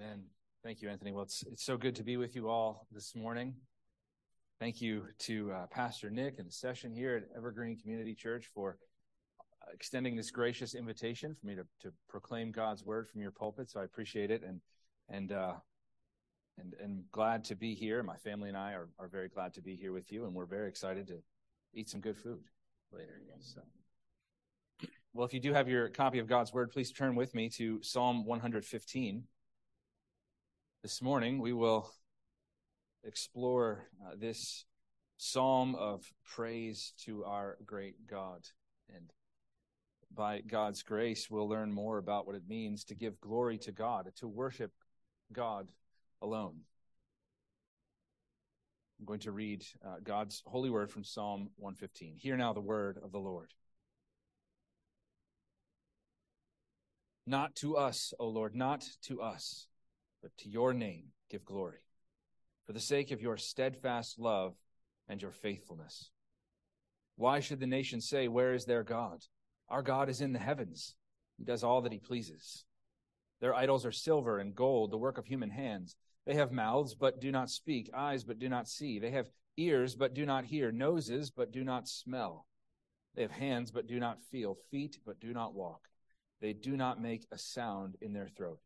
Amen. Thank you, Anthony. Well, it's, it's so good to be with you all this morning. Thank you to uh, Pastor Nick and the session here at Evergreen Community Church for uh, extending this gracious invitation for me to, to proclaim God's word from your pulpit. So I appreciate it and and uh, and and glad to be here. My family and I are, are very glad to be here with you, and we're very excited to eat some good food later. So. Well, if you do have your copy of God's word, please turn with me to Psalm 115. This morning, we will explore uh, this psalm of praise to our great God. And by God's grace, we'll learn more about what it means to give glory to God, to worship God alone. I'm going to read uh, God's holy word from Psalm 115. Hear now the word of the Lord. Not to us, O Lord, not to us but to your name give glory, for the sake of your steadfast love and your faithfulness. Why should the nations say, Where is their God? Our God is in the heavens. He does all that he pleases. Their idols are silver and gold, the work of human hands. They have mouths, but do not speak, eyes, but do not see. They have ears, but do not hear, noses, but do not smell. They have hands, but do not feel, feet, but do not walk. They do not make a sound in their throat.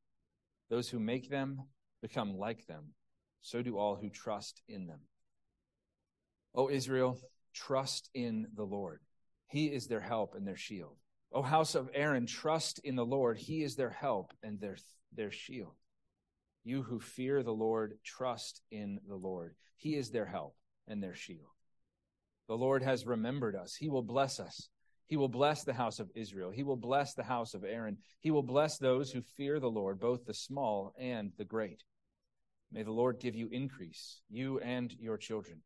Those who make them become like them. So do all who trust in them. O Israel, trust in the Lord. He is their help and their shield. O house of Aaron, trust in the Lord. He is their help and their, their shield. You who fear the Lord, trust in the Lord. He is their help and their shield. The Lord has remembered us. He will bless us. He will bless the house of Israel. He will bless the house of Aaron. He will bless those who fear the Lord, both the small and the great. May the Lord give you increase, you and your children.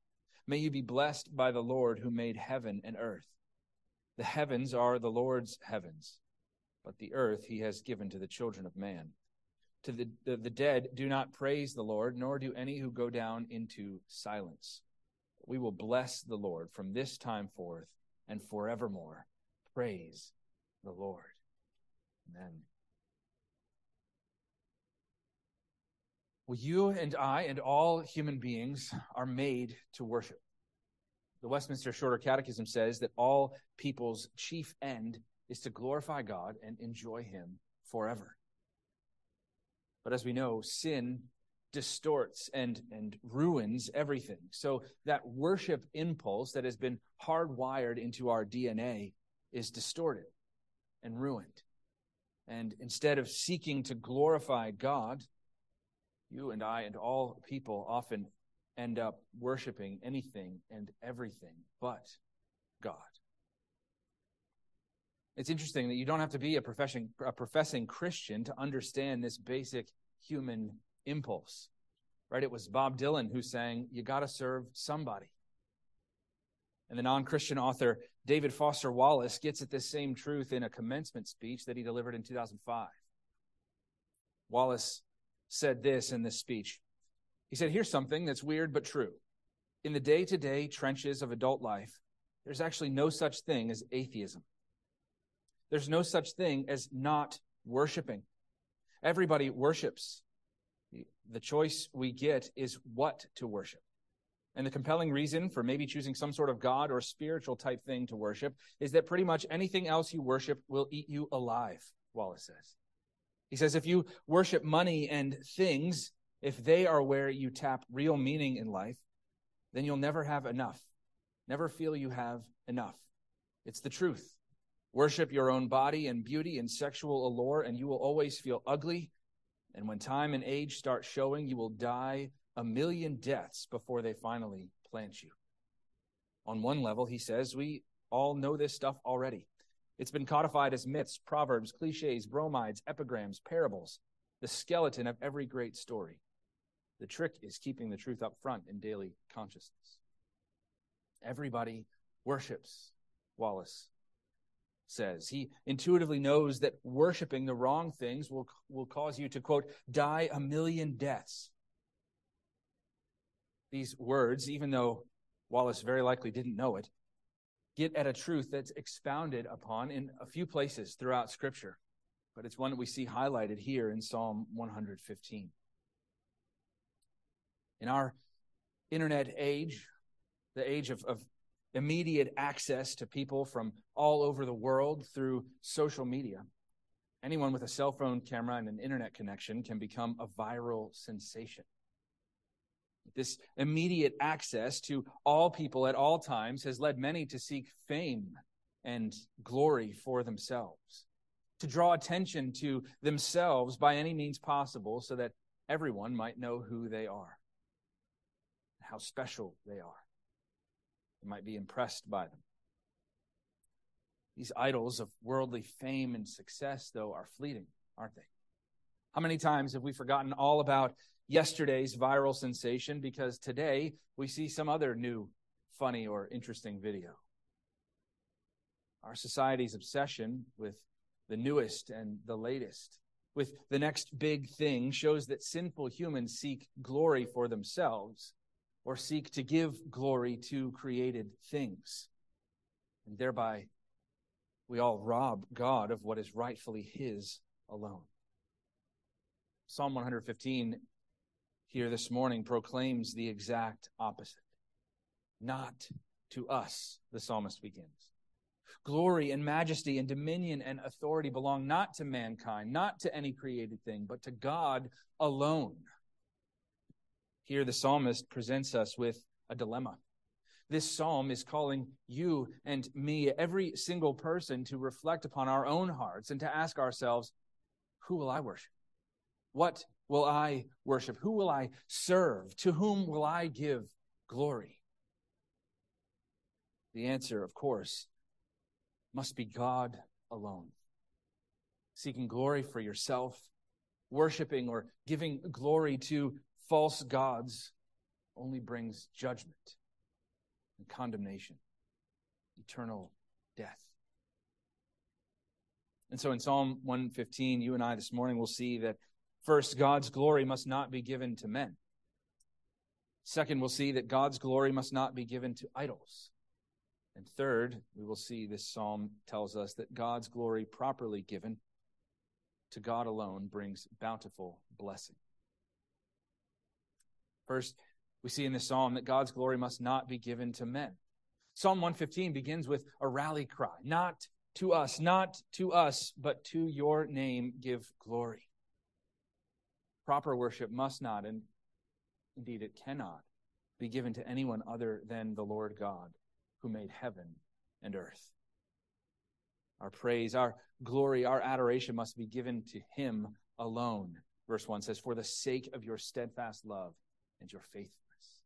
May you be blessed by the Lord who made heaven and earth. The heavens are the Lord's heavens, but the earth he has given to the children of man. To the, the, the dead, do not praise the Lord, nor do any who go down into silence. We will bless the Lord from this time forth and forevermore. Praise the Lord. Amen. Well, you and I and all human beings are made to worship. The Westminster Shorter Catechism says that all people's chief end is to glorify God and enjoy Him forever. But as we know, sin distorts and, and ruins everything. So that worship impulse that has been hardwired into our DNA is distorted and ruined. And instead of seeking to glorify God, you and I and all people often end up worshiping anything and everything but God. It's interesting that you don't have to be a professing, a professing Christian to understand this basic human impulse, right? It was Bob Dylan who sang, You got to serve somebody. And the non Christian author David Foster Wallace gets at this same truth in a commencement speech that he delivered in 2005. Wallace said this in this speech. He said, Here's something that's weird but true. In the day to day trenches of adult life, there's actually no such thing as atheism. There's no such thing as not worshiping. Everybody worships. The choice we get is what to worship. And the compelling reason for maybe choosing some sort of God or spiritual type thing to worship is that pretty much anything else you worship will eat you alive, Wallace says. He says if you worship money and things, if they are where you tap real meaning in life, then you'll never have enough. Never feel you have enough. It's the truth. Worship your own body and beauty and sexual allure, and you will always feel ugly and when time and age start showing, you will die a million deaths before they finally plant you. On one level, he says, we all know this stuff already. It's been codified as myths, proverbs, cliches, bromides, epigrams, parables, the skeleton of every great story. The trick is keeping the truth up front in daily consciousness. Everybody worships, Wallace says. He intuitively knows that worshiping the wrong things will, will cause you to, quote, die a million deaths. These words, even though Wallace very likely didn't know it, get at a truth that's expounded upon in a few places throughout Scripture. But it's one that we see highlighted here in Psalm 115. In our internet age, the age of, of immediate access to people from all over the world through social media, anyone with a cell phone camera and an internet connection can become a viral sensation. This immediate access to all people at all times has led many to seek fame and glory for themselves, to draw attention to themselves by any means possible so that everyone might know who they are, how special they are. They might be impressed by them. These idols of worldly fame and success, though, are fleeting, aren't they? How many times have we forgotten all about yesterday's viral sensation because today we see some other new, funny, or interesting video? Our society's obsession with the newest and the latest, with the next big thing, shows that sinful humans seek glory for themselves or seek to give glory to created things. And thereby, we all rob God of what is rightfully His alone. Psalm 115 here this morning proclaims the exact opposite. Not to us, the psalmist begins. Glory and majesty and dominion and authority belong not to mankind, not to any created thing, but to God alone. Here, the psalmist presents us with a dilemma. This psalm is calling you and me, every single person, to reflect upon our own hearts and to ask ourselves, who will I worship? What will I worship? Who will I serve? To whom will I give glory? The answer, of course, must be God alone. Seeking glory for yourself, worshiping or giving glory to false gods only brings judgment and condemnation, eternal death. And so in Psalm 115, you and I this morning will see that First, God's glory must not be given to men. Second, we'll see that God's glory must not be given to idols. And third, we will see this psalm tells us that God's glory properly given to God alone brings bountiful blessing. First, we see in this psalm that God's glory must not be given to men. Psalm 115 begins with a rally cry Not to us, not to us, but to your name give glory. Proper worship must not, and indeed it cannot, be given to anyone other than the Lord God who made heaven and earth. Our praise, our glory, our adoration must be given to Him alone. Verse 1 says, For the sake of your steadfast love and your faithfulness.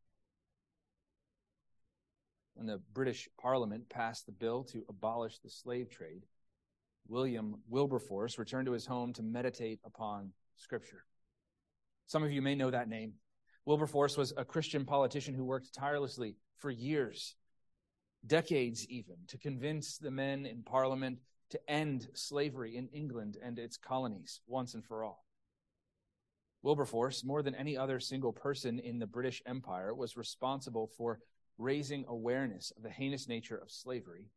When the British Parliament passed the bill to abolish the slave trade, William Wilberforce returned to his home to meditate upon Scripture. Some of you may know that name. Wilberforce was a Christian politician who worked tirelessly for years, decades even, to convince the men in Parliament to end slavery in England and its colonies once and for all. Wilberforce, more than any other single person in the British Empire, was responsible for raising awareness of the heinous nature of slavery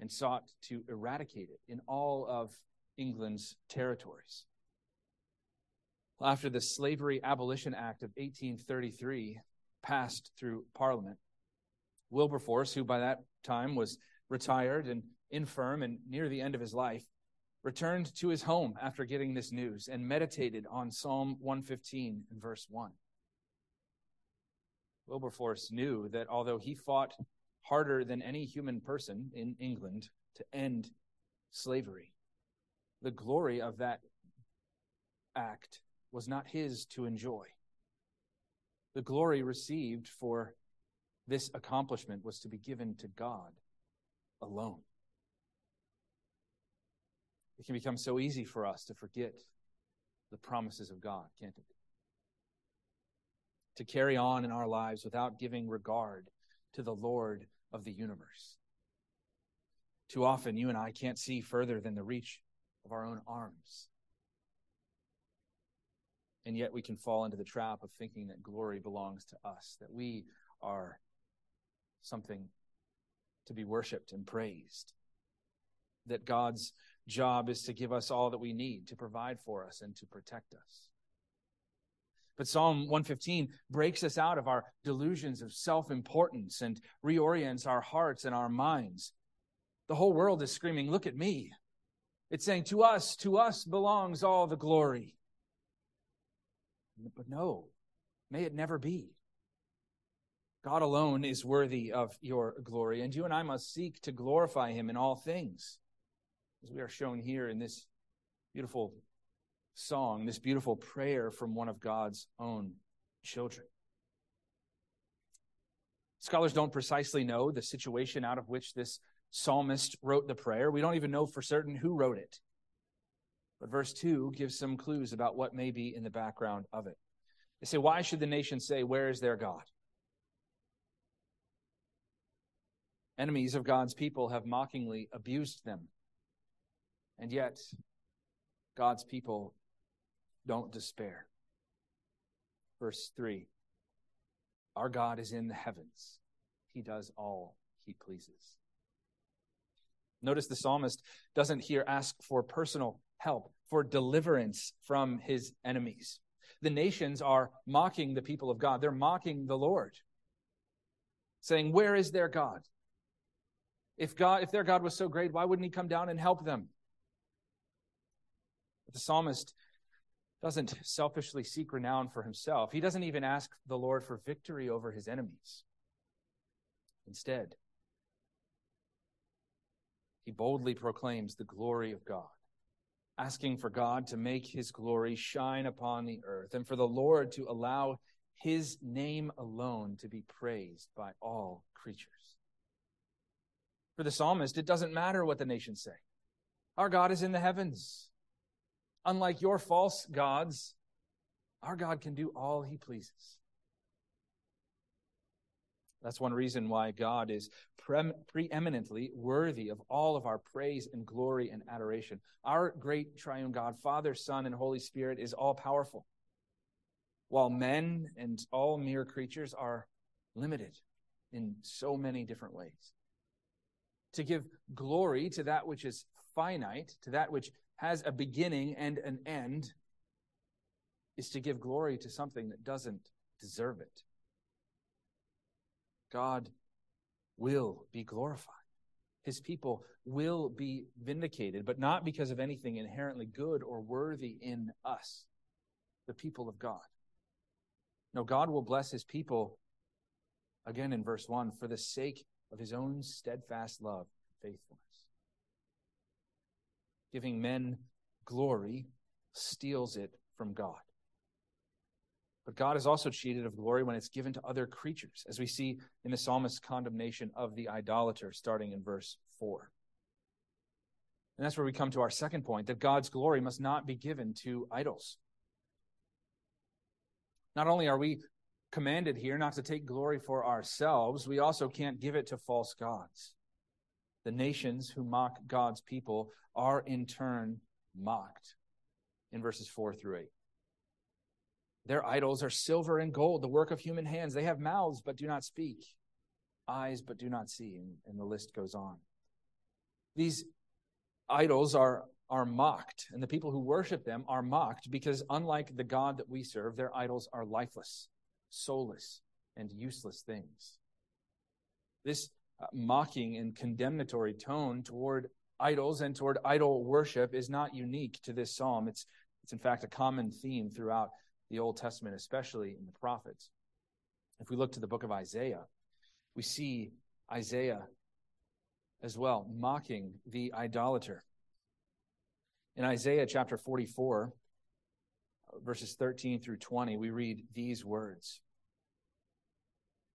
and sought to eradicate it in all of England's territories after the Slavery Abolition Act of 1833 passed through Parliament. Wilberforce, who by that time was retired and infirm and near the end of his life, returned to his home after getting this news and meditated on Psalm 115 and verse 1. Wilberforce knew that although he fought harder than any human person in England to end slavery, the glory of that act was not his to enjoy. The glory received for this accomplishment was to be given to God alone. It can become so easy for us to forget the promises of God, can't it? To carry on in our lives without giving regard to the Lord of the universe. Too often, you and I can't see further than the reach of our own arms. And yet we can fall into the trap of thinking that glory belongs to us, that we are something to be worshiped and praised, that God's job is to give us all that we need, to provide for us, and to protect us. But Psalm 115 breaks us out of our delusions of self importance and reorients our hearts and our minds. The whole world is screaming, Look at me. It's saying, To us, to us belongs all the glory. But no, may it never be. God alone is worthy of your glory, and you and I must seek to glorify him in all things, as we are shown here in this beautiful song, this beautiful prayer from one of God's own children. Scholars don't precisely know the situation out of which this psalmist wrote the prayer. We don't even know for certain who wrote it. But verse 2 gives some clues about what may be in the background of it. They say, Why should the nation say, Where is their God? Enemies of God's people have mockingly abused them. And yet, God's people don't despair. Verse 3 Our God is in the heavens, He does all He pleases. Notice the psalmist doesn't here ask for personal help, for deliverance from his enemies. The nations are mocking the people of God. They're mocking the Lord, saying, Where is their God? If God, if their God was so great, why wouldn't he come down and help them? But the psalmist doesn't selfishly seek renown for himself. He doesn't even ask the Lord for victory over his enemies. Instead, he boldly proclaims the glory of God, asking for God to make his glory shine upon the earth and for the Lord to allow his name alone to be praised by all creatures. For the psalmist, it doesn't matter what the nations say. Our God is in the heavens. Unlike your false gods, our God can do all he pleases. That's one reason why God is pre- preeminently worthy of all of our praise and glory and adoration. Our great triune God, Father, Son, and Holy Spirit, is all powerful, while men and all mere creatures are limited in so many different ways. To give glory to that which is finite, to that which has a beginning and an end, is to give glory to something that doesn't deserve it. God will be glorified. His people will be vindicated, but not because of anything inherently good or worthy in us, the people of God. No, God will bless his people, again in verse 1, for the sake of his own steadfast love and faithfulness. Giving men glory steals it from God. But God is also cheated of glory when it's given to other creatures, as we see in the psalmist's condemnation of the idolater, starting in verse 4. And that's where we come to our second point that God's glory must not be given to idols. Not only are we commanded here not to take glory for ourselves, we also can't give it to false gods. The nations who mock God's people are in turn mocked in verses 4 through 8. Their idols are silver and gold, the work of human hands. They have mouths, but do not speak, eyes, but do not see. And, and the list goes on. These idols are, are mocked, and the people who worship them are mocked because, unlike the God that we serve, their idols are lifeless, soulless, and useless things. This uh, mocking and condemnatory tone toward idols and toward idol worship is not unique to this psalm. It's, it's in fact a common theme throughout the Old Testament, especially in the prophets. If we look to the book of Isaiah, we see Isaiah as well mocking the idolater. In Isaiah chapter 44, verses 13 through 20, we read these words.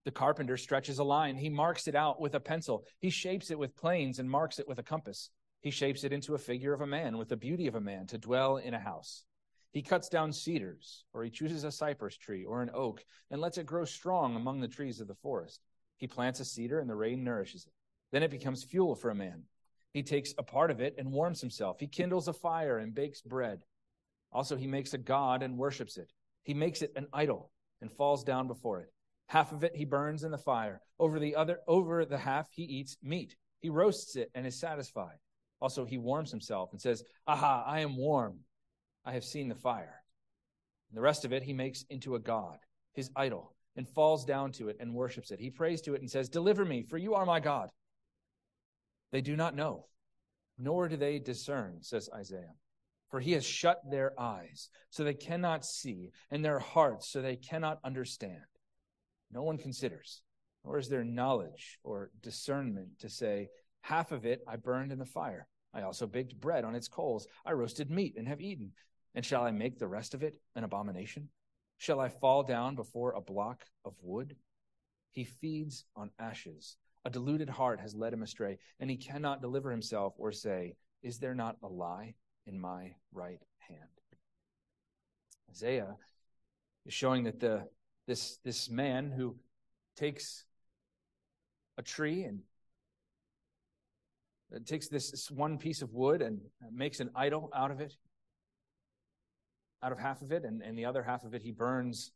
The carpenter stretches a line. He marks it out with a pencil. He shapes it with planes and marks it with a compass. He shapes it into a figure of a man with the beauty of a man to dwell in a house. He cuts down cedars, or he chooses a cypress tree or an oak and lets it grow strong among the trees of the forest. He plants a cedar and the rain nourishes it. Then it becomes fuel for a man. He takes a part of it and warms himself. He kindles a fire and bakes bread. Also, he makes a god and worships it. He makes it an idol and falls down before it. Half of it he burns in the fire. Over the other, over the half he eats meat. He roasts it and is satisfied. Also, he warms himself and says, Aha, I am warm. I have seen the fire. And the rest of it he makes into a god, his idol, and falls down to it and worships it. He prays to it and says, Deliver me, for you are my God. They do not know, nor do they discern, says Isaiah. For he has shut their eyes, so they cannot see, and their hearts, so they cannot understand. No one considers, nor is there knowledge or discernment to say, Half of it I burned in the fire. I also baked bread on its coals. I roasted meat and have eaten. And shall I make the rest of it an abomination? Shall I fall down before a block of wood? He feeds on ashes. A deluded heart has led him astray, and he cannot deliver himself or say, Is there not a lie in my right hand? Isaiah is showing that the this this man who takes a tree and uh, takes this one piece of wood and makes an idol out of it out of half of it, and, and the other half of it he burns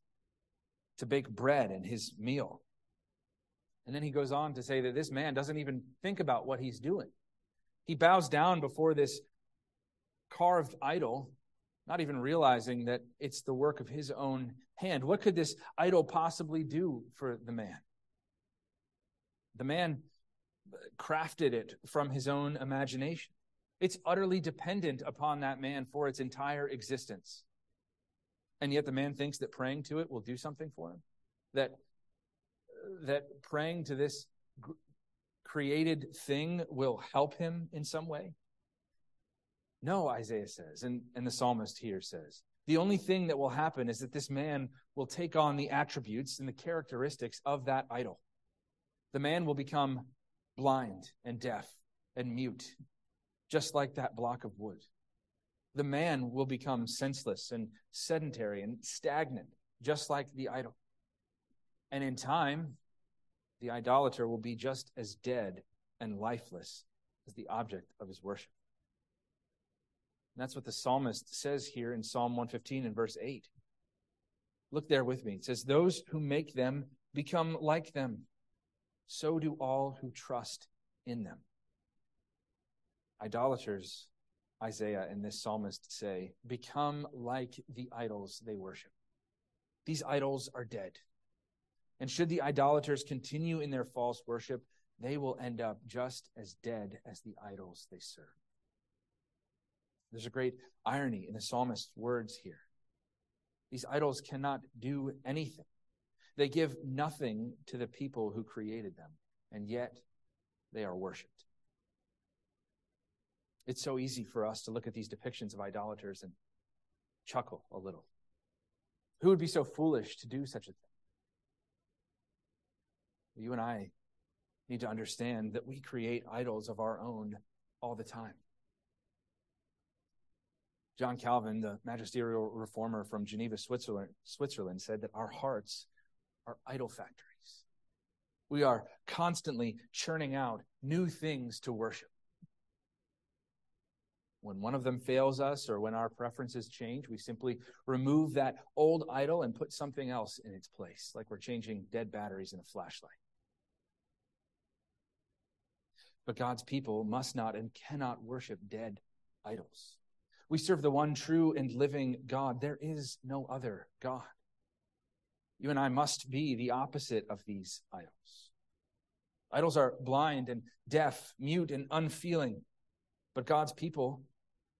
to bake bread in his meal. And then he goes on to say that this man doesn't even think about what he's doing. He bows down before this carved idol, not even realizing that it's the work of his own hand. What could this idol possibly do for the man? The man crafted it from his own imagination. It's utterly dependent upon that man for its entire existence. And yet the man thinks that praying to it will do something for him. That, that praying to this created thing will help him in some way. No, Isaiah says, and, and the psalmist here says, the only thing that will happen is that this man will take on the attributes and the characteristics of that idol. The man will become blind and deaf and mute, just like that block of wood the man will become senseless and sedentary and stagnant, just like the idol. And in time, the idolater will be just as dead and lifeless as the object of his worship. And that's what the psalmist says here in Psalm 115 and verse 8. Look there with me. It says, Those who make them become like them. So do all who trust in them. Idolaters Isaiah and this psalmist say, become like the idols they worship. These idols are dead. And should the idolaters continue in their false worship, they will end up just as dead as the idols they serve. There's a great irony in the psalmist's words here. These idols cannot do anything. They give nothing to the people who created them, and yet they are worshiped. It's so easy for us to look at these depictions of idolaters and chuckle a little. Who would be so foolish to do such a thing? You and I need to understand that we create idols of our own all the time. John Calvin, the magisterial reformer from Geneva, Switzerland, Switzerland, said that our hearts are idol factories. We are constantly churning out new things to worship when one of them fails us or when our preferences change, we simply remove that old idol and put something else in its place, like we're changing dead batteries in a flashlight. But God's people must not and cannot worship dead idols. We serve the one true and living God. There is no other God. You and I must be the opposite of these idols. Idols are blind and deaf, mute and unfeeling. But God's people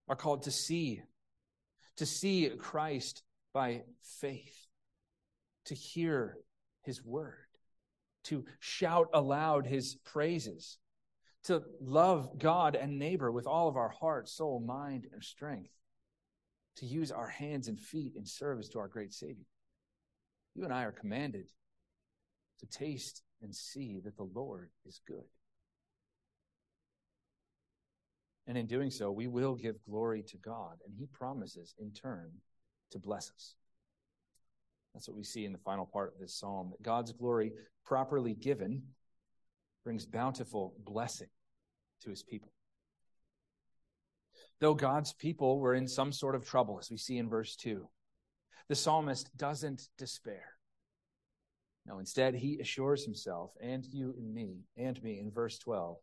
are called to see, to see Christ by faith, to hear his word, to shout aloud his praises, to love God and neighbor with all of our heart, soul, mind, and strength, to use our hands and feet in service to our great Savior. You and I are commanded to taste and see that the Lord is good. And in doing so, we will give glory to God, and He promises in turn to bless us. That's what we see in the final part of this psalm that God's glory, properly given, brings bountiful blessing to His people. Though God's people were in some sort of trouble, as we see in verse 2, the psalmist doesn't despair. No, instead, he assures himself and you and me and me in verse 12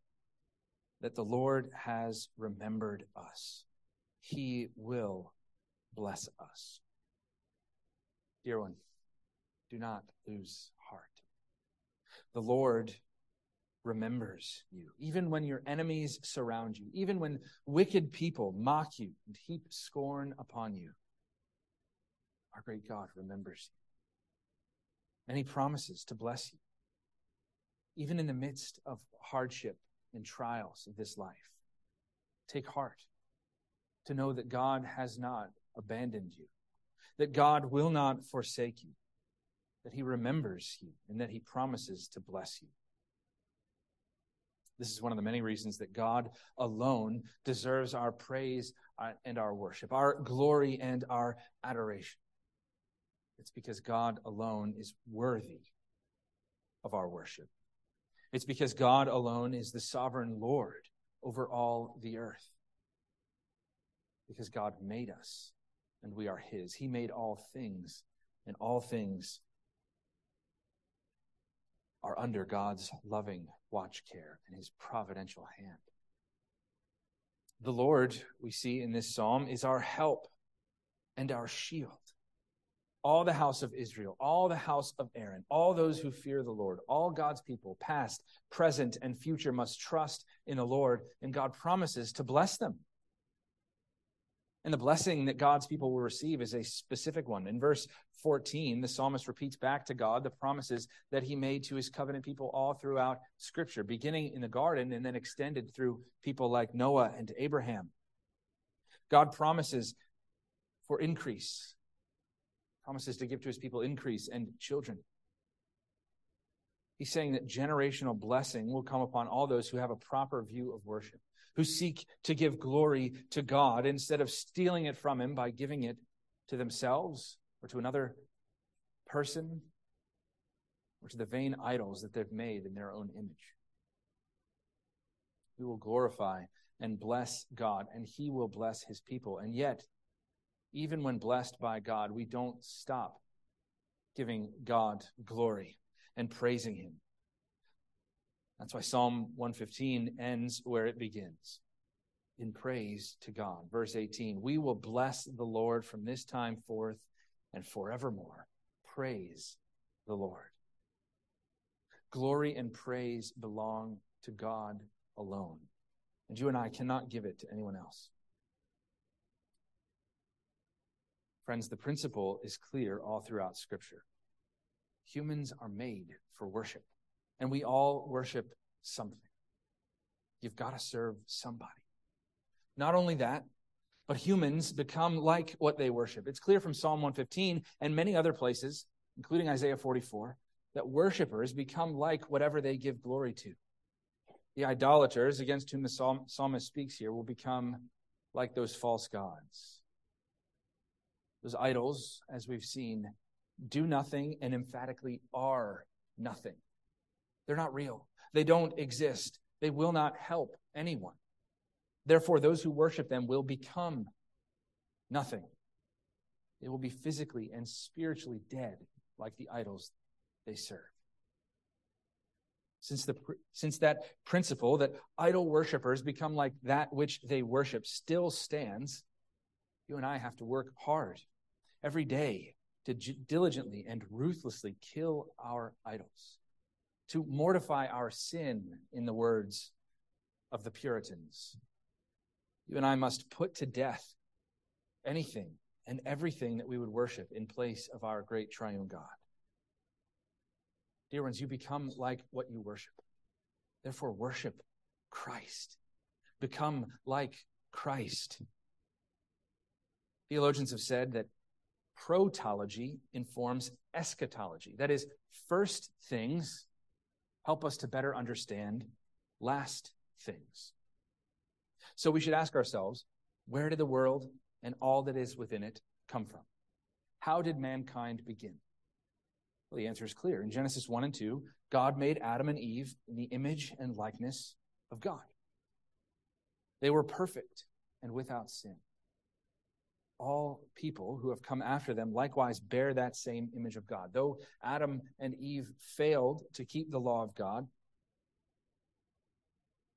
that the Lord has remembered us. He will bless us. Dear one, do not lose heart. The Lord remembers you, even when your enemies surround you, even when wicked people mock you and heap scorn upon you. Our great God remembers you. And he promises to bless you, even in the midst of hardship and trials of this life. Take heart to know that God has not abandoned you, that God will not forsake you, that he remembers you, and that he promises to bless you. This is one of the many reasons that God alone deserves our praise uh, and our worship, our glory and our adoration. It's because God alone is worthy of our worship. It's because God alone is the sovereign Lord over all the earth. Because God made us and we are His. He made all things, and all things are under God's loving watch care and His providential hand. The Lord, we see in this psalm, is our help and our shield all the house of Israel, all the house of Aaron, all those who fear the Lord, all God's people, past, present, and future, must trust in the Lord, and God promises to bless them. And the blessing that God's people will receive is a specific one. In verse 14, the psalmist repeats back to God the promises that he made to his covenant people all throughout Scripture, beginning in the garden and then extended through people like Noah and Abraham. God promises for increase promises to give to his people increase and children. He's saying that generational blessing will come upon all those who have a proper view of worship, who seek to give glory to God instead of stealing it from him by giving it to themselves or to another person or to the vain idols that they've made in their own image. We will glorify and bless God, and he will bless his people. And yet, even when blessed by God, we don't stop giving God glory and praising Him. That's why Psalm 115 ends where it begins in praise to God. Verse 18 We will bless the Lord from this time forth and forevermore. Praise the Lord. Glory and praise belong to God alone. And you and I cannot give it to anyone else. Friends, the principle is clear all throughout Scripture. Humans are made for worship, and we all worship something. You've got to serve somebody. Not only that, but humans become like what they worship. It's clear from Psalm 115 and many other places, including Isaiah 44, that worshipers become like whatever they give glory to. The idolaters against whom the psalmist speaks here will become like those false gods. Those idols, as we've seen, do nothing and emphatically are nothing. They're not real. They don't exist. They will not help anyone. Therefore, those who worship them will become nothing. They will be physically and spiritually dead like the idols they serve. Since, the, since that principle that idol worshippers become like that which they worship still stands, you and I have to work hard every day to diligently and ruthlessly kill our idols, to mortify our sin, in the words of the Puritans. You and I must put to death anything and everything that we would worship in place of our great triune God. Dear ones, you become like what you worship. Therefore, worship Christ. Become like Christ. Theologians have said that protology informs eschatology. That is, first things help us to better understand last things. So we should ask ourselves where did the world and all that is within it come from? How did mankind begin? Well, the answer is clear. In Genesis 1 and 2, God made Adam and Eve in the image and likeness of God. They were perfect and without sin all people who have come after them likewise bear that same image of God. Though Adam and Eve failed to keep the law of God,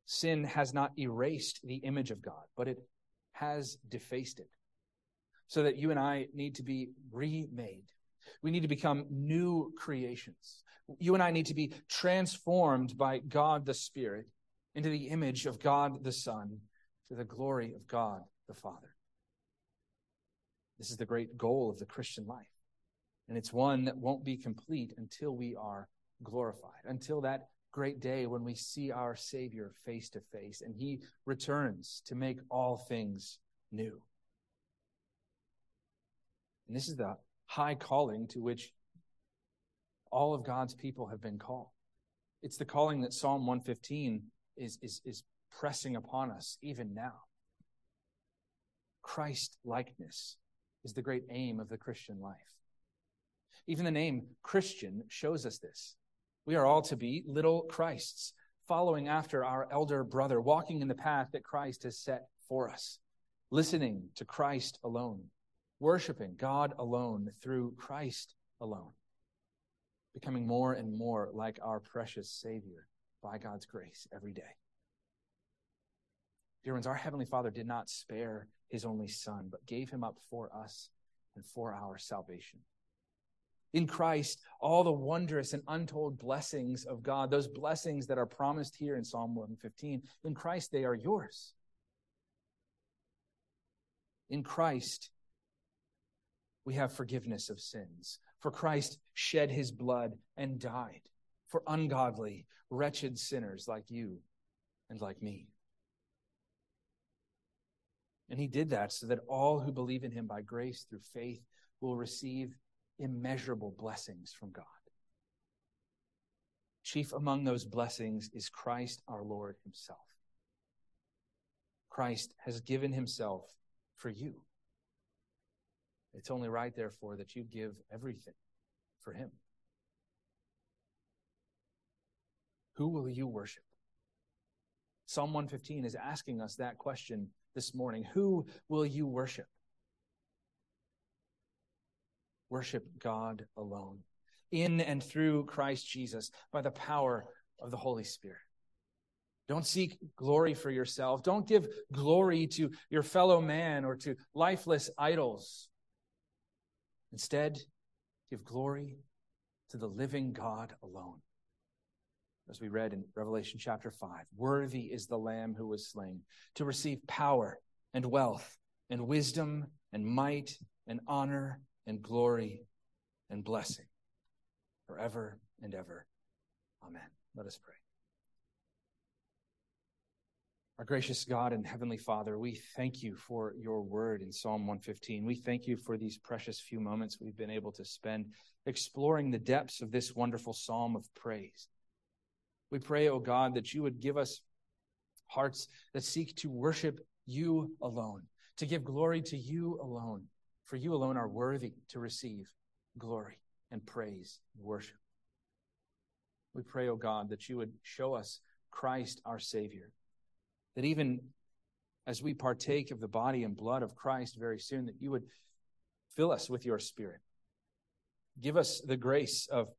sin has not erased the image of God, but it has defaced it. So that you and I need to be remade, We need to become new creations. You and I need to be transformed by God the Spirit into the image of God the Son to the glory of God the Father. This is the great goal of the Christian life. And it's one that won't be complete until we are glorified, until that great day when we see our Savior face to face and he returns to make all things new. And this is the high calling to which all of God's people have been called. It's the calling that Psalm 115 is, is, is pressing upon us even now. Christ likeness is the great aim of the Christian life. Even the name Christian shows us this. We are all to be little Christs, following after our elder brother, walking in the path that Christ has set for us, listening to Christ alone, worshiping God alone through Christ alone, becoming more and more like our precious Savior by God's grace every day. Dear ones, our Heavenly Father did not spare his only Son, but gave him up for us and for our salvation. In Christ, all the wondrous and untold blessings of God, those blessings that are promised here in Psalm 115, in Christ they are yours. In Christ, we have forgiveness of sins. For Christ shed his blood and died for ungodly, wretched sinners like you and like me. And he did that so that all who believe in him by grace through faith will receive immeasurable blessings from God. Chief among those blessings is Christ our Lord himself. Christ has given himself for you. It's only right, therefore, that you give everything for him. Who will you worship? Psalm 115 is asking us that question this morning. Who will you worship? Worship God alone, in and through Christ Jesus, by the power of the Holy Spirit. Don't seek glory for yourself. Don't give glory to your fellow man or to lifeless idols. Instead, give glory to the living God alone as we read in Revelation chapter 5. Worthy is the Lamb who was slain to receive power and wealth and wisdom and might and honor and glory and blessing forever and ever. Amen. Let us pray. Our gracious God and Heavenly Father, we thank you for your word in Psalm 115. We thank you for these precious few moments we've been able to spend exploring the depths of this wonderful psalm of praise. We pray, O oh God, that you would give us hearts that seek to worship you alone, to give glory to you alone, for you alone are worthy to receive glory and praise and worship. We pray, O oh God, that you would show us Christ our Savior, that even as we partake of the body and blood of Christ very soon, that you would fill us with your Spirit. Give us the grace of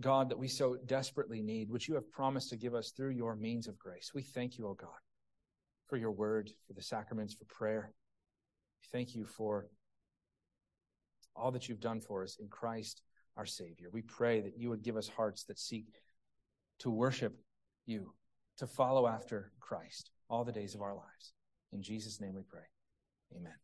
God, that we so desperately need, which you have promised to give us through your means of grace. We thank you, O God, for your word, for the sacraments, for prayer. Thank you for all that you've done for us in Christ our Savior. We pray that you would give us hearts that seek to worship you, to follow after Christ all the days of our lives. In Jesus' name we pray. Amen.